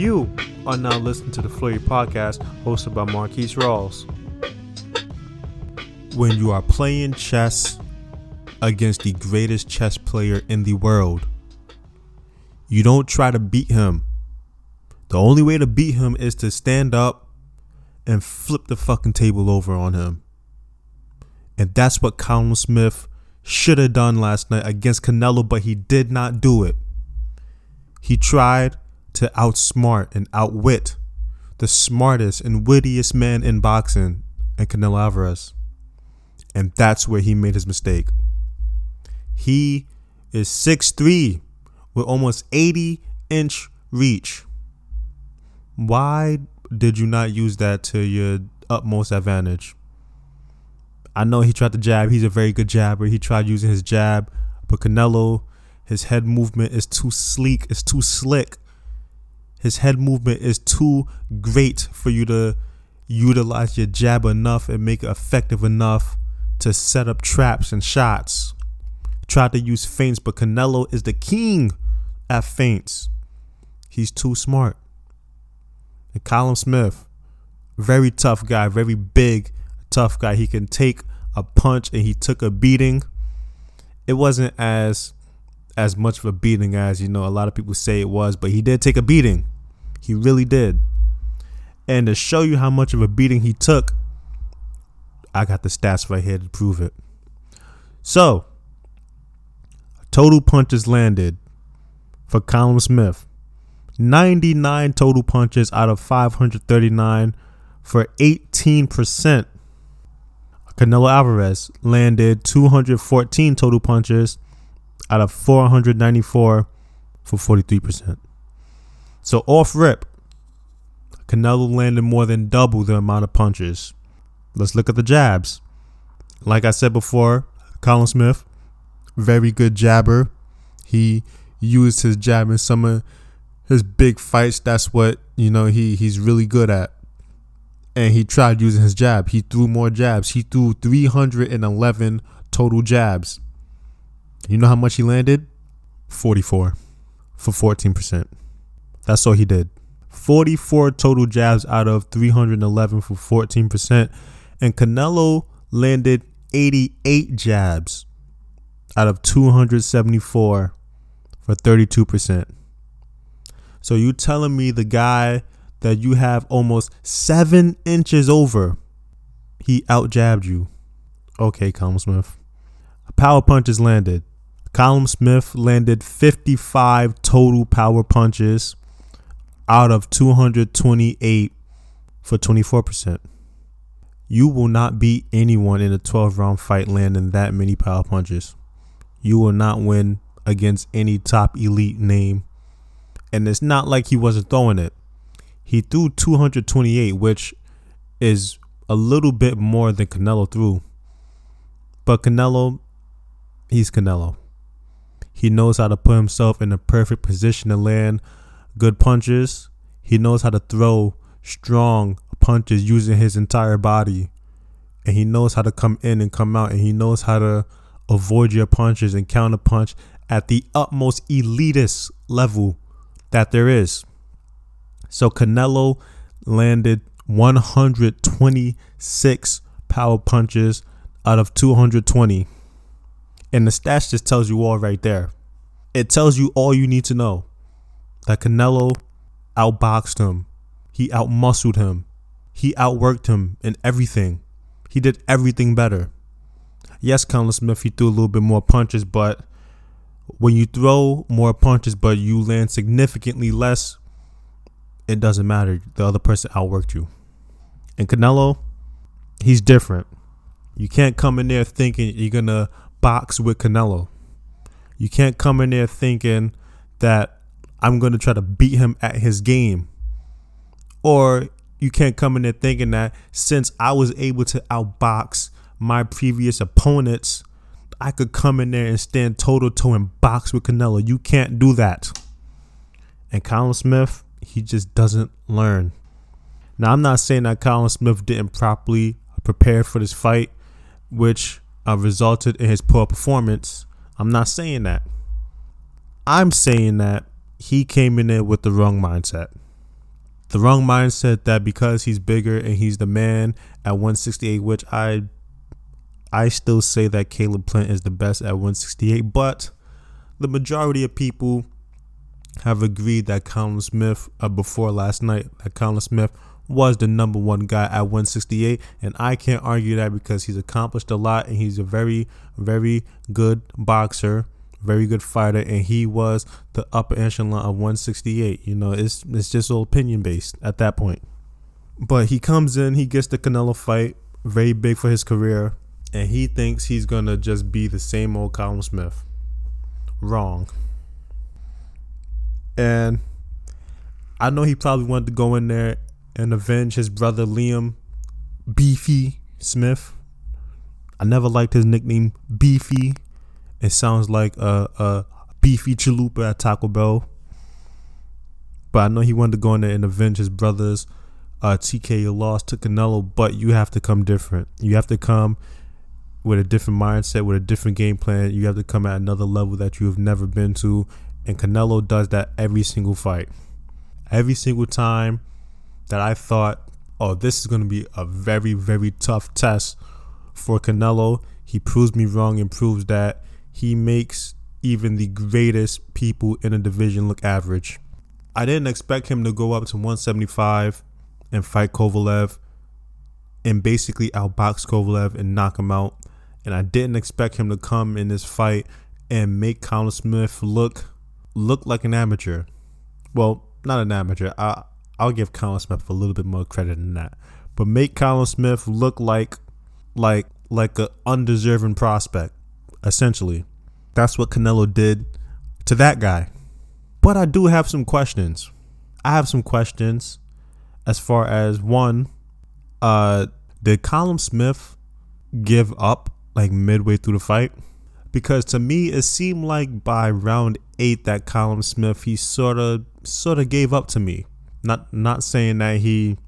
You are now listening to the Flurry Podcast, hosted by Marquise Rawls. When you are playing chess against the greatest chess player in the world, you don't try to beat him. The only way to beat him is to stand up and flip the fucking table over on him. And that's what Callum Smith should have done last night against Canelo, but he did not do it. He tried to outsmart and outwit the smartest and wittiest man in boxing and Canelo Alvarez. And that's where he made his mistake. He is 6'3 with almost 80 inch reach. Why did you not use that to your utmost advantage? I know he tried to jab. He's a very good jabber. He tried using his jab, but Canelo, his head movement is too sleek, it's too slick. His head movement is too great for you to utilize your jab enough and make it effective enough to set up traps and shots. Tried to use feints, but Canelo is the king at feints. He's too smart. And Callum Smith, very tough guy, very big, tough guy. He can take a punch and he took a beating. It wasn't as as much of a beating as you know a lot of people say it was, but he did take a beating. He really did. And to show you how much of a beating he took, I got the stats right here to prove it. So, total punches landed for Callum Smith 99 total punches out of 539 for 18%. Canelo Alvarez landed 214 total punches out of 494 for 43%. So off rip, Canelo landed more than double the amount of punches. Let's look at the jabs. Like I said before, Callum Smith, very good jabber. He used his jab in some of his big fights. That's what you know he he's really good at. And he tried using his jab. He threw more jabs. He threw 311 total jabs. You know how much he landed? 44 for 14%. That's all he did. 44 total jabs out of 311 for 14%. And Canelo landed 88 jabs out of 274 for 32%. So you telling me the guy that you have almost seven inches over, he out jabbed you. Okay, Callum Smith. Power punches landed. Callum Smith landed 55 total power punches out of 228 for 24%. You will not beat anyone in a 12 round fight landing that many power punches. You will not win against any top elite name. And it's not like he wasn't throwing it. He threw 228, which is a little bit more than Canelo threw. But Canelo, he's Canelo. He knows how to put himself in the perfect position to land good punches. He knows how to throw strong punches using his entire body. And he knows how to come in and come out. And he knows how to avoid your punches and counter punch at the utmost elitist level that there is. So Canelo landed 126 power punches out of 220. And the stats just tells you all right there. It tells you all you need to know. That Canelo outboxed him. He outmuscled him. He outworked him in everything. He did everything better. Yes, Callum Smith, he threw a little bit more punches, but when you throw more punches but you land significantly less, it doesn't matter. The other person outworked you. And Canelo, he's different. You can't come in there thinking you're gonna box with Canelo. You can't come in there thinking that I'm gonna try to beat him at his game. Or you can't come in there thinking that since I was able to outbox my previous opponents, I could come in there and stand toe to toe and box with Canelo. You can't do that. And Callum Smith, he just doesn't learn. Now, I'm not saying that Callum Smith didn't properly prepare for this fight, which uh, resulted in his poor performance. I'm not saying that. I'm saying that he came in there with the wrong mindset. the wrong mindset that because he's bigger and he's the man at 168, which I I still say that Caleb Plant is the best at 168, but the majority of people have agreed that Callum Smith uh, before last night that Callum Smith was the number one guy at 168 and I can't argue that because he's accomplished a lot and he's a very very good boxer very good fighter, and he was the upper echelon of 168. You know, it's it's just all opinion based at that point. But he comes in, he gets the Canelo fight, very big for his career, and he thinks he's gonna just be the same old Callum Smith. Wrong. And I know he probably wanted to go in there and avenge his brother Liam Beefy Smith. I never liked his nickname Beefy it sounds like a, a beefy chalupa at Taco Bell. But I know he wanted to go in there and avenge his brother's uh, TKO loss to Canelo, but you have to come different. You have to come with a different mindset, with a different game plan. You have to come at another level that you have never been to. And Canelo does that every single fight. Every single time that I thought, oh, this is going to be a very, very tough test for Canelo, he proves me wrong and proves that he makes even the greatest people in a division look average. I didn't expect him to go up to 175 and fight Kovalev and basically outbox Kovalev and knock him out. And I didn't expect him to come in this fight and make Callum Smith look look like an amateur. Well, not an amateur. I I'll give Callum Smith a little bit more credit than that. But make Callum Smith look like like like a undeserving prospect essentially. That's what Canelo did to that guy. But I do have some questions. I have some questions as far as one, uh, did Callum Smith give up like midway through the fight? Because to me, it seemed like by round eight that Callum Smith he sort of sort of gave up to me. Not not saying that he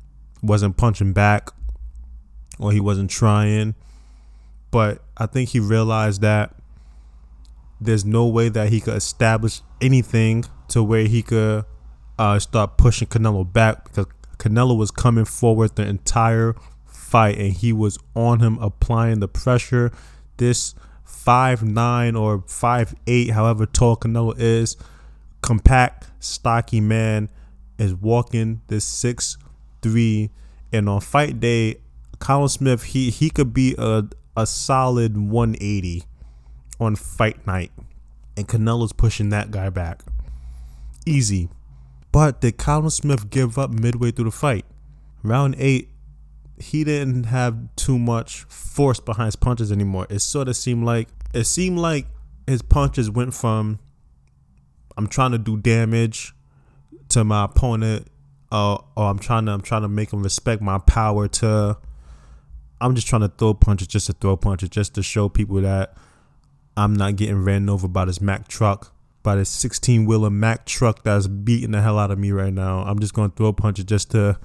wasn't punching back or he wasn't trying but I think he realized that there's no way that he could establish anything to where he could uh, start pushing Canelo back because Canelo was coming forward the entire fight and he was on him applying the pressure. This five nine or five eight, however tall Canelo is, compact, stocky man is walking this six three, and on fight day, Callum Smith he he could be a a solid 180 on fight night. And Canelo's pushing that guy back. Easy. But did Callum Smith give up midway through the fight? Round eight, he didn't have too much force behind his punches anymore. It sort of seemed like it seemed like his punches went from I'm trying to do damage to my opponent, uh, or I'm trying to I'm trying to make him respect my power to I'm just trying to throw punches just to throw punches, just to show people that I'm not getting ran over by this Mack truck, by this 16 wheeler Mack truck that's beating the hell out of me right now. I'm just going to throw punches just to,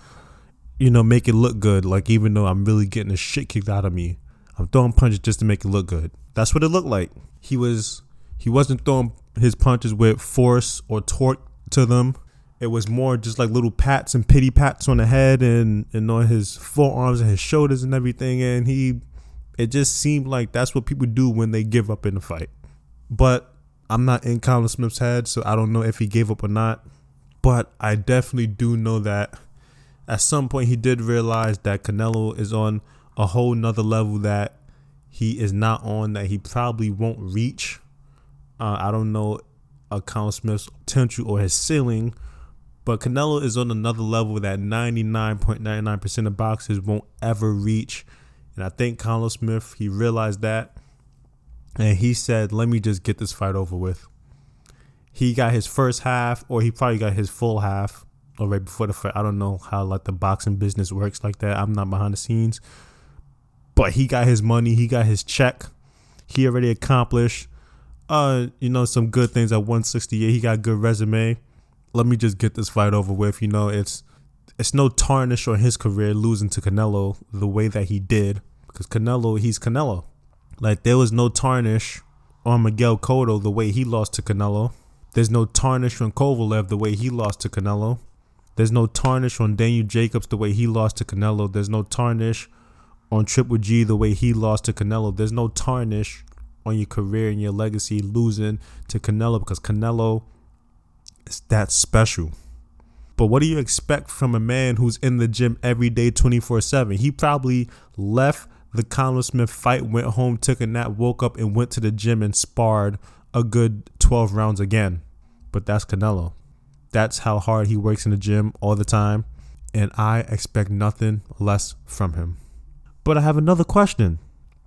you know, make it look good. Like, even though I'm really getting the shit kicked out of me, I'm throwing punches just to make it look good. That's what it looked like. He was, he wasn't throwing his punches with force or torque to them it was more just like little pats and pity pats on the head and, and on his forearms and his shoulders and everything. And he, it just seemed like that's what people do when they give up in a fight. But I'm not in Callum Smith's head, so I don't know if he gave up or not. But I definitely do know that at some point he did realize that Canelo is on a whole nother level that he is not on, that he probably won't reach. Uh, I don't know a Callum Smith's potential or his ceiling but Canelo is on another level that 99.99% of boxers won't ever reach. And I think Callum Smith, he realized that. And he said, let me just get this fight over with. He got his first half, or he probably got his full half, or right before the fight. I don't know how like the boxing business works like that. I'm not behind the scenes. But he got his money, he got his check. He already accomplished uh, you know, some good things at 168. He got good resume let me just get this fight over with. You know, it's it's no tarnish on his career losing to Canelo the way that he did because Canelo, he's Canelo. Like there was no tarnish on Miguel Cotto the way he lost to Canelo. There's no tarnish on Kovalev the way he lost to Canelo. There's no tarnish on Daniel Jacobs the way he lost to Canelo. There's no tarnish on Triple G the way he lost to Canelo. There's no tarnish on your career and your legacy losing to Canelo because Canelo that special. But what do you expect from a man who's in the gym every day 24 7? He probably left the Callum Smith fight, went home, took a nap, woke up, and went to the gym and sparred a good 12 rounds again. But that's Canelo. That's how hard he works in the gym all the time. And I expect nothing less from him. But I have another question.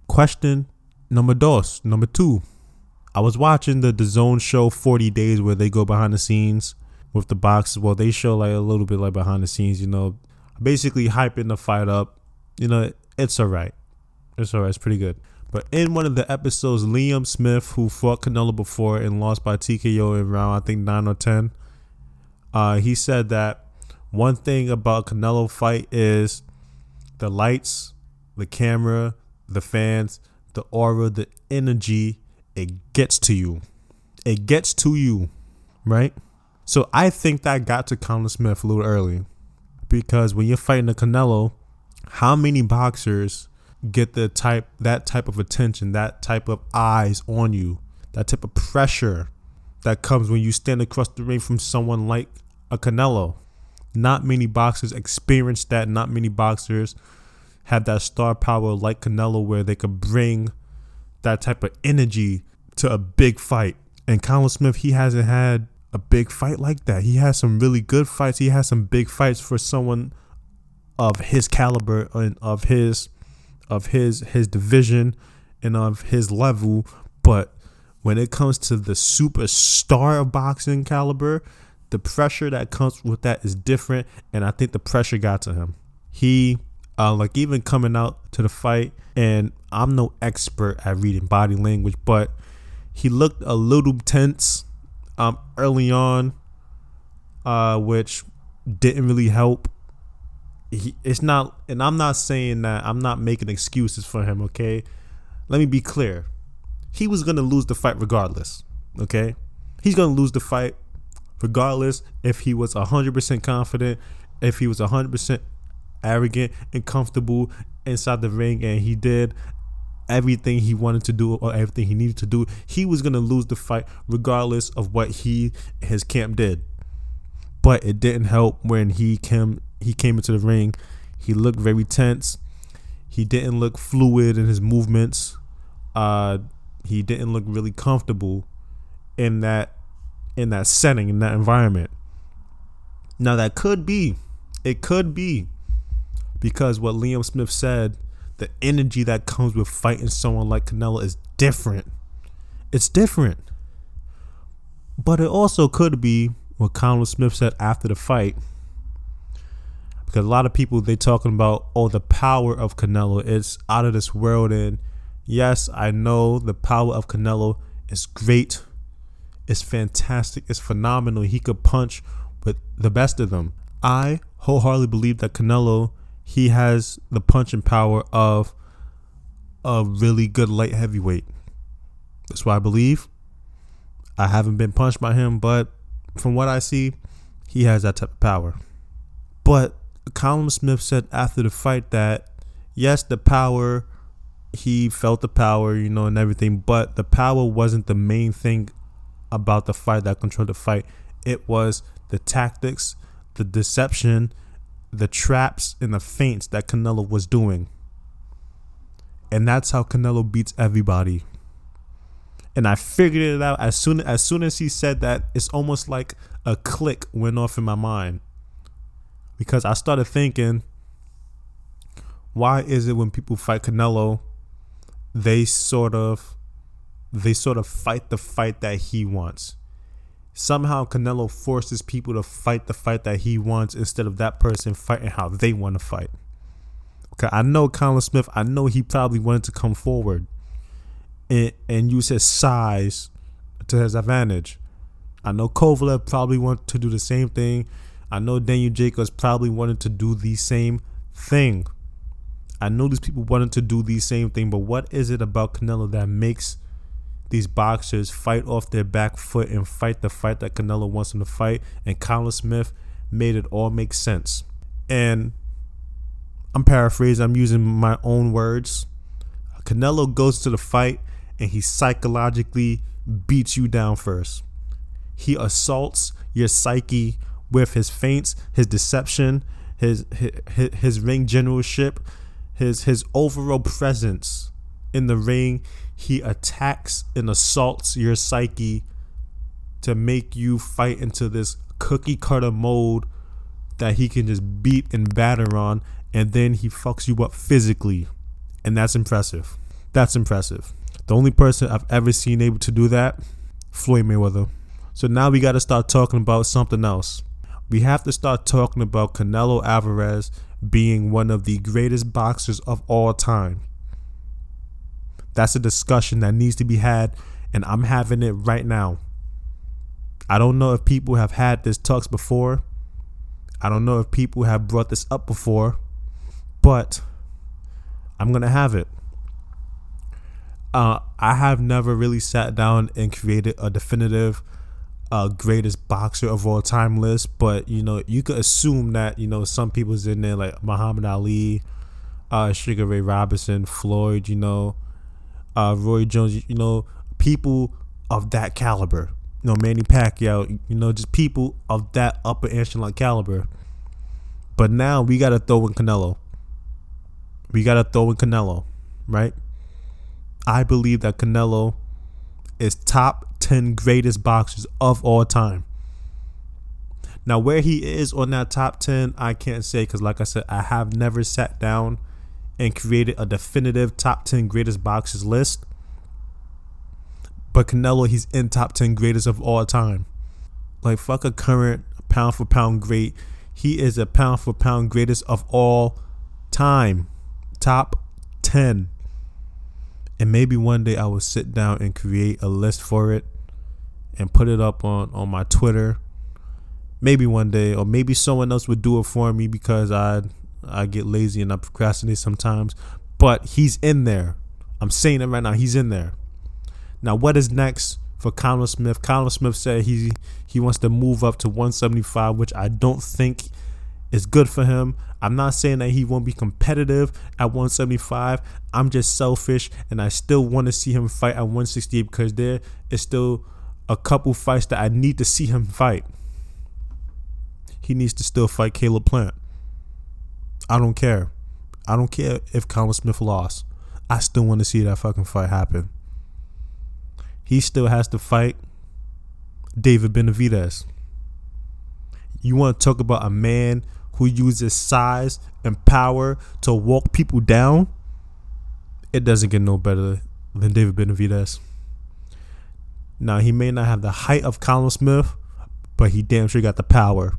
Question number dos, number two. I was watching the the Zone show 40 Days where they go behind the scenes with the boxes. Well, they show like a little bit like behind the scenes, you know, basically hyping the fight up. You know, it's all right. It's all right. It's pretty good. But in one of the episodes, Liam Smith, who fought Canelo before and lost by TKO in round, I think, 9 or 10, uh, he said that one thing about Canelo fight is the lights the camera, the fans, the aura, the energy, it gets to you. It gets to you, right? So I think that got to Callum Smith a little early because when you're fighting a Canelo, how many boxers get the type that type of attention, that type of eyes on you, that type of pressure that comes when you stand across the ring from someone like a Canelo? Not many boxers experience that. Not many boxers have that star power like Canelo where they could bring that type of energy to a big fight. And Callum Smith, he hasn't had a big fight like that. He has some really good fights. He has some big fights for someone of his caliber and of his of his his division and of his level. But when it comes to the superstar of boxing caliber, the pressure that comes with that is different. And I think the pressure got to him. He uh, like even coming out to the fight, and I'm no expert at reading body language, but he looked a little tense um, early on, uh, which didn't really help. He, it's not, and I'm not saying that I'm not making excuses for him. Okay, let me be clear. He was gonna lose the fight regardless. Okay, he's gonna lose the fight regardless if he was 100% confident, if he was 100% arrogant and comfortable inside the ring, and he did everything he wanted to do or everything he needed to do. He was gonna lose the fight regardless of what he his camp did. But it didn't help when he came he came into the ring. He looked very tense. He didn't look fluid in his movements. Uh, he didn't look really comfortable in that in that setting in that environment. Now that could be, it could be because what Liam Smith said, the energy that comes with fighting someone like Canelo is different. It's different. But it also could be what Callum Smith said after the fight. Because a lot of people they talking about oh the power of Canelo it's out of this world and yes I know the power of Canelo is great it's fantastic it's phenomenal he could punch with the best of them I wholeheartedly believe that Canelo he has the punching power of a really good light heavyweight. That's why I believe. I haven't been punched by him, but from what I see, he has that type of power. But Callum Smith said after the fight that yes, the power, he felt the power, you know, and everything, but the power wasn't the main thing about the fight that controlled the fight. It was the tactics, the deception, the traps and the feints that Canelo was doing. And that's how Canelo beats everybody. And I figured it out as soon as soon as he said that, it's almost like a click went off in my mind. Because I started thinking, why is it when people fight Canelo, they sort of they sort of fight the fight that he wants? Somehow Canelo forces people to fight the fight that he wants instead of that person fighting how they want to fight. Okay, I know Callum Smith, I know he probably wanted to come forward and, and use his size to his advantage. I know Kovalev probably wanted to do the same thing. I know Daniel Jacobs probably wanted to do the same thing. I know these people wanted to do the same thing, but what is it about Canelo that makes these boxers fight off their back foot and fight the fight that Canelo wants them to fight. And Callum Smith made it all make sense. And I'm paraphrasing, I'm using my own words. Canelo goes to the fight and he psychologically beats you down first. He assaults your psyche with his feints, his deception, his his, his ring generalship, his his overall presence in the ring. He attacks and assaults your psyche to make you fight into this cookie cutter mode that he can just beat and batter on, and then he fucks you up physically. And that's impressive. That's impressive. The only person I've ever seen able to do that, Floyd Mayweather. So now we got to start talking about something else. We have to start talking about Canelo Alvarez being one of the greatest boxers of all time. That's a discussion that needs to be had, and I'm having it right now. I don't know if people have had this talks before. I don't know if people have brought this up before, but I'm to have it. Uh, I have never really sat down and created a definitive uh, greatest boxer of all time list, but you know, you could assume that you know some people's in there like Muhammad Ali, uh, Sugar Ray Robinson, Floyd, you know, uh, Roy Jones, you know, people of that caliber you know, Manny Pacquiao, you know, just people of that upper echelon caliber. But now we got to throw in Canelo. We got to throw in Canelo, right? I believe that Canelo is top 10 greatest boxers of all time. Now, where he is on that top 10, I can't say because, like I said, I have never sat down and created a definitive top 10 greatest boxers list. But Canelo, he's in top 10 greatest of all time. Like, fuck a current pound for pound great. He is a pound for pound greatest of all time. Top 10. And maybe one day I will sit down and create a list for it and put it up on, on my Twitter. Maybe one day, or maybe someone else would do it for me because I I get lazy and I procrastinate sometimes. But he's in there. I'm saying it right now. He's in there. Now, what is next for Callum Smith? Callum Smith said he he wants to move up to 175, which I don't think is good for him. I'm not saying that he won't be competitive at 175. I'm just selfish, and I still want to see him fight at 168 because there is still a couple fights that I need to see him fight. He needs to still fight Caleb Plant. I don't care. I don't care if Callum Smith lost. I still want to see that fucking fight happen he still has to fight David Benavidez. You want to talk about a man who uses size and power to walk people down? It doesn't get no better than David Benavidez. Now, he may not have the height of Callum Smith, but he damn sure got the power.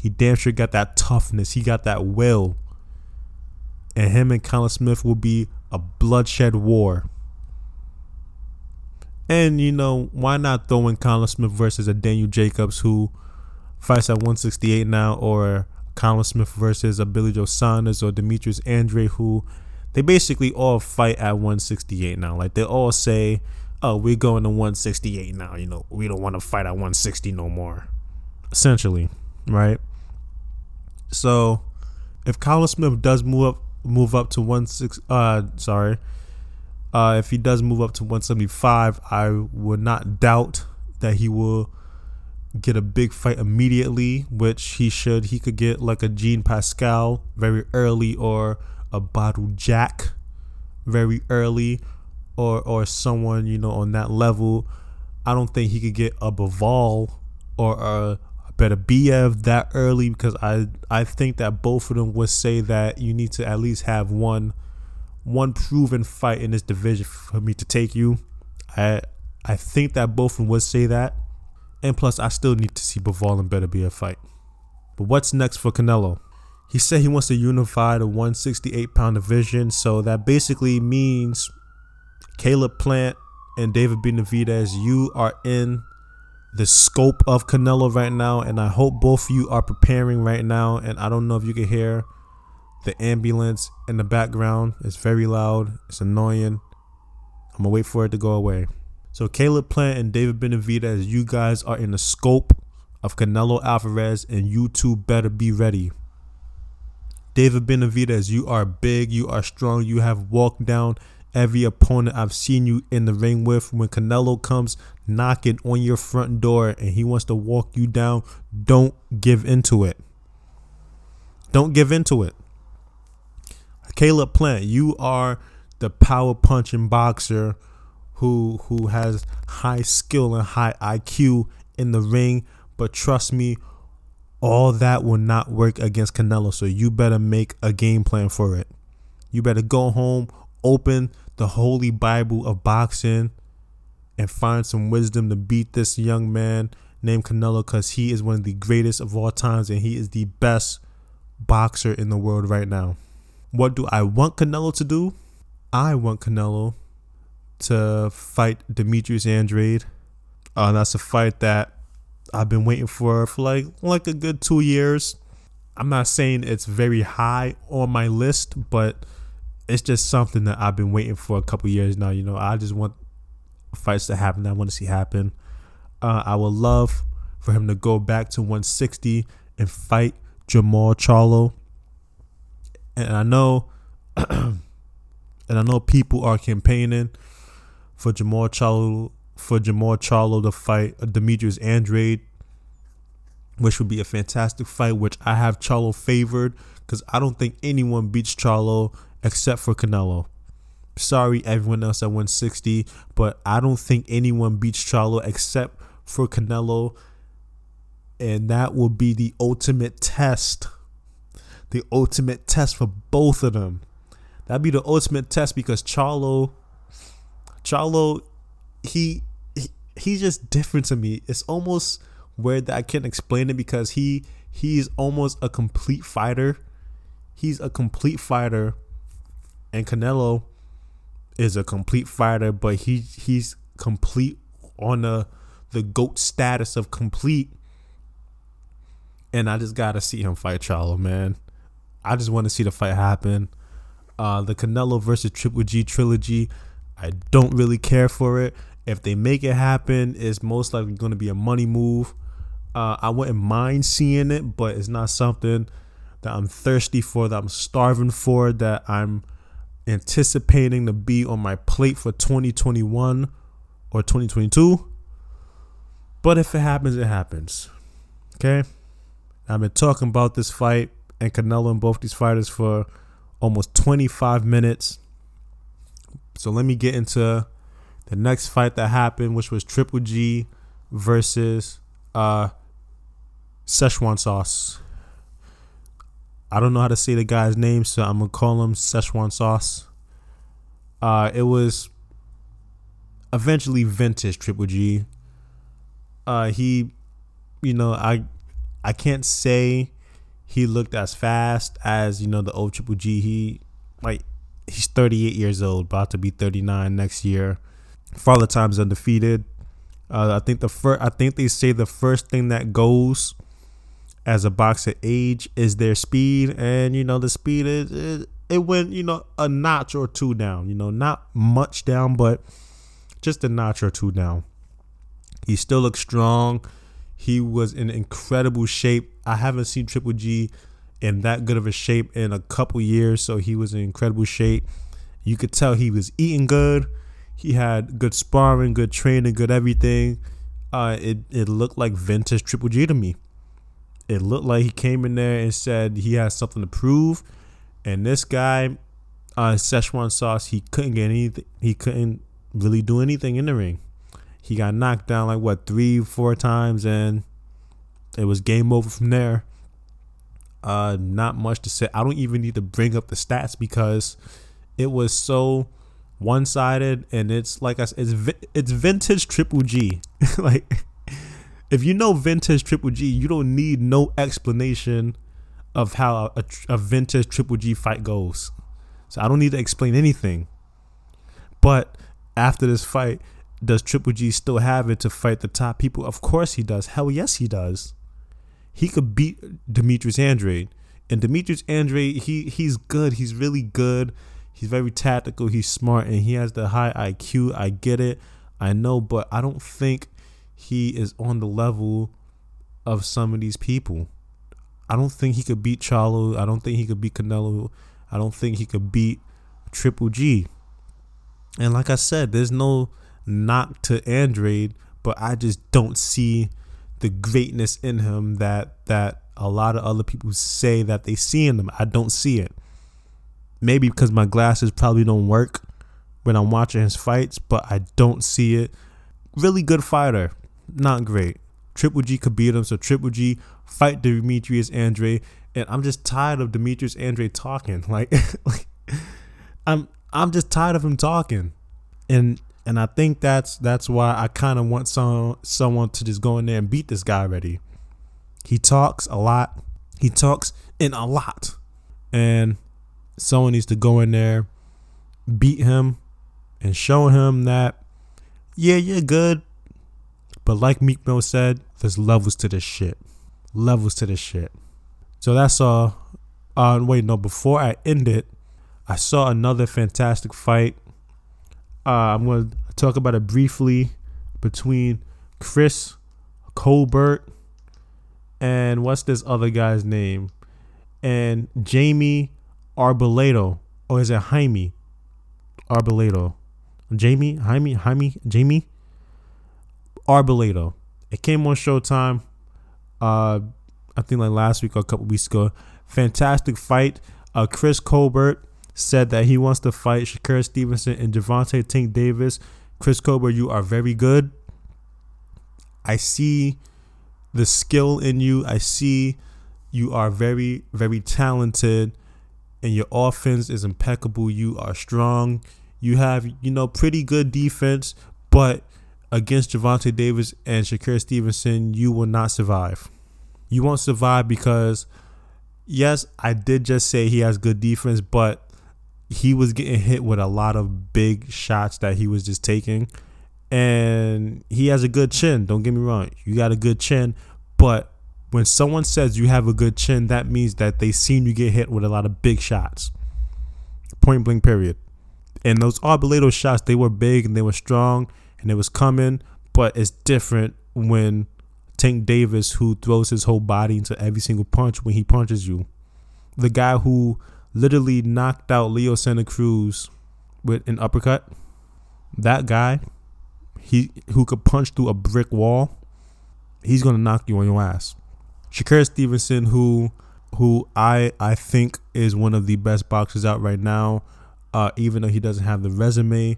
He damn sure got that toughness. He got that will. And him and Callum Smith will be a bloodshed war. And you know, why not throw in Callum Smith versus a Daniel Jacobs who fights at 168 now, or Callum Smith versus a Billy Joe Saunders or Demetrius Andrade who they basically all fight at 168 now. Like they all say, "Oh, we're going to 168 now." You know, we don't want to fight at 160 no more. Essentially, right? So, if Callum Smith does move up, move up to 16, uh, sorry, uh, if he does move up to 175, I would not doubt that he will get a big fight immediately, which he should. He could get like a Jean Pascal very early, or a Badou Jack very early, or or someone you know on that level. I don't think he could get a Bivol or a Beterbiev that early because I I think that both of them would say that you need to at least have one one proven fight in this division for me to take you. I I think that both of them would say that. And plus, I still need to see Bivol and Beterbiev fight. But what's next for Canelo? He said he wants to unify the 168 pound division. So that basically means Caleb Plant and David Benavidez, you are in the scope of Canelo right now. And I hope both of you are preparing right now. And I don't know if you can hear the ambulance in the background It's very loud. It's annoying. I'm gonna wait for it to go away. So Caleb Plant and David Benavidez, you guys are in the scope of Canelo Alvarez, and you two better be ready. David Benavidez, you are big, you are strong, you have walked down every opponent I've seen you in the ring with. When Canelo comes knocking on your front door and he wants to walk you down, don't give into it. Don't give into it. Caleb Plant, you are the power punching boxer who who has high skill and high IQ in the ring, but trust me, all that will not work against Canelo. So you better make a game plan for it. You better go home, open the holy Bible of boxing, and find some wisdom to beat this young man named Canelo because he is one of the greatest of all times and he is the best boxer in the world right now. What do I want Canelo to do? I want Canelo to fight Demetrius Andrade. Uh, that's a fight that I've been waiting for for like like a good two years. I'm not saying it's very high on my list, but it's just something that I've been waiting for a couple years now. You know, I just want fights to happen. I want to see happen. Uh, I would love for him to go back to 160 and fight Jermall Charlo. And I know, and I know people are campaigning for Jermall Charlo for Jermall Charlo to fight Demetrius Andrade, which would be a fantastic fight. Which I have Charlo favored because I don't think anyone beats Charlo except for Canelo. Sorry, everyone else at 160, but I don't think anyone beats Charlo except for Canelo. And that will be the ultimate test. The ultimate test for both of them. That'd be the ultimate test because Charlo Charlo, he, he he's just different to me. It's almost weird that I can't explain it because he he's almost a complete fighter. He's a complete fighter, and Canelo is a complete fighter, but he he's complete on the the goat status of complete. And I just gotta see him fight Charlo, man. I just want to see the fight happen. Uh, the Canelo versus Triple G trilogy. I don't really care for it. If they make it happen, it's most likely going to be a money move. Uh, I wouldn't mind seeing it, but it's not something that I'm thirsty for, that I'm starving for, that I'm anticipating to be on my plate for 2021 or 2022. But if it happens, it happens. Okay? I've been talking about this fight and Canelo and both these fighters for almost 25 minutes. So let me get into the next fight that happened, which was Triple G versus uh, Szechuan Sauce. I don't know how to say the guy's name, so I'm gonna call him Szechuan Sauce. Uh, it was eventually vintage Triple G. Uh, he, you know, I, I can't say he looked as fast as you know the old Triple G. He like he's 38 years old, about to be 39 next year. Father Time's undefeated. Uh, I think the first. I think they say the first thing that goes as a boxer age is their speed, and you know the speed is it, it went you know a notch or two down. You know, not much down, but just a notch or two down. He still looks strong. He was in incredible shape. I haven't seen Triple G in that good of a shape in a couple years. So he was in incredible shape. You could tell he was eating good. He had good sparring, good training, good everything. Uh, it it looked like vintage Triple G to me. It looked like he came in there and said he has something to prove. And this guy, uh, Szechuan Sauce, he couldn't get anything. He couldn't really do anything in the ring. He got knocked down like what three, four times, and it was game over from there. Uh, not much to say. I don't even need to bring up the stats because it was so one sided, and it's like I said, it's it's vintage Triple G. like if you know vintage Triple G, you don't need no explanation of how a, a vintage Triple G fight goes. So I don't need to explain anything. But after this fight, does Triple G still have it to fight the top people? Of course he does. Hell yes, he does he could beat Demetrius Andrade. And Demetrius Andrade, he he's good. He's really good. He's very tactical. He's smart, and he has the high IQ. I get it. I know, but I don't think he is on the level of some of these people. I don't think he could beat Charlo. I don't think he could beat Canelo. I don't think he could beat Triple G. And like I said, there's no knock to Andrade, but I just don't see the greatness in him that that a lot of other people say that they see in him. I don't see it. Maybe because my glasses probably don't work when I'm watching his fights, but I don't see it. Really good fighter, not great. Triple G could beat him, so Triple G fight Demetrius Andre, and I'm just tired of Demetrius Andre talking. Like, like I'm I'm just tired of him talking, and and I think that's that's why I kind of want some someone to just go in there and beat this guy already. He talks a lot. He talks in a lot, and someone needs to go in there, beat him, and show him that yeah, you're good, but like Meek Mill said, there's levels to this shit. Levels to this shit. So that's all. Uh, wait, no. Before I end it, I saw another fantastic fight. Uh, I'm going to talk about it briefly between Chris Colbert and what's this other guy's name? And Jamie Arbolado. Or is it Jaime Arbolado? Jamie, Jaime, Jaime, Jamie Arbolado. It came on Showtime. Uh, I think like last week or a couple weeks ago. Fantastic fight. Uh, Chris Colbert said that he wants to fight Shakur Stevenson and Gervonta Tank Davis. Chris Colbert, you are very good. I see the skill in you. I see you are very, very talented, and your offense is impeccable. You are strong. You have, you know, pretty good defense, but against Gervonta Davis and Shakur Stevenson, you will not survive. You won't survive because, yes, I did just say he has good defense, but he was getting hit with a lot of big shots that he was just taking. And he has a good chin. Don't get me wrong. You got a good chin. But when someone says you have a good chin, that means that they seen you get hit with a lot of big shots. Point blank, period. And those Arbolado shots, they were big and they were strong and it was coming. But it's different when Tank Davis, who throws his whole body into every single punch when he punches you. The guy who literally knocked out Leo Santa Cruz with an uppercut. That guy, he who could punch through a brick wall, he's gonna knock you on your ass. Shakur Stevenson, who who I I think is one of the best boxers out right now, uh, even though he doesn't have the resume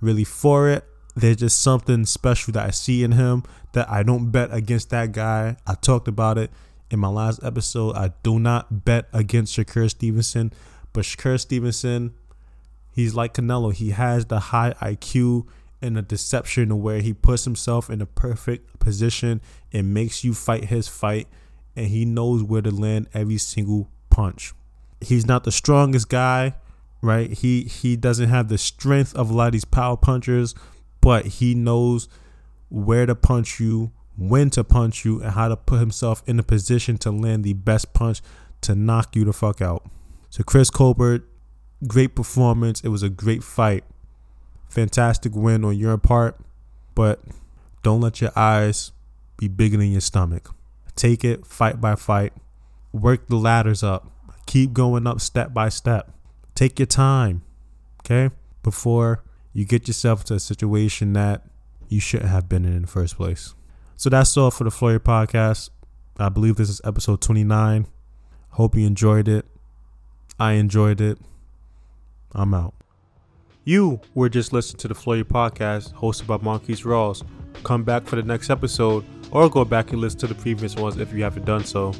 really for it. There's just something special that I see in him that I don't bet against that guy. I talked about it in my last episode, I do not bet against Shakur Stevenson, but Shakur Stevenson, he's like Canelo. He has the high IQ and the deception where he puts himself in a perfect position and makes you fight his fight, and he knows where to land every single punch. He's not the strongest guy, right? He he doesn't have the strength of a lot of these power punchers, but he knows where to punch you when to punch you, and how to put himself in a position to land the best punch to knock you the fuck out. So, Chris Colbert, great performance. It was a great fight. Fantastic win on your part, but don't let your eyes be bigger than your stomach. Take it fight by fight. Work the ladders up. Keep going up step by step. Take your time, okay? Before you get yourself to a situation that you shouldn't have been in in the first place. So that's all for the Floyd podcast. I believe this is episode 29. Hope you enjoyed it. I enjoyed it. I'm out. You were just listening to the Floyd podcast hosted by Marquise Rawls. Come back for the next episode or go back and listen to the previous ones if you haven't done so.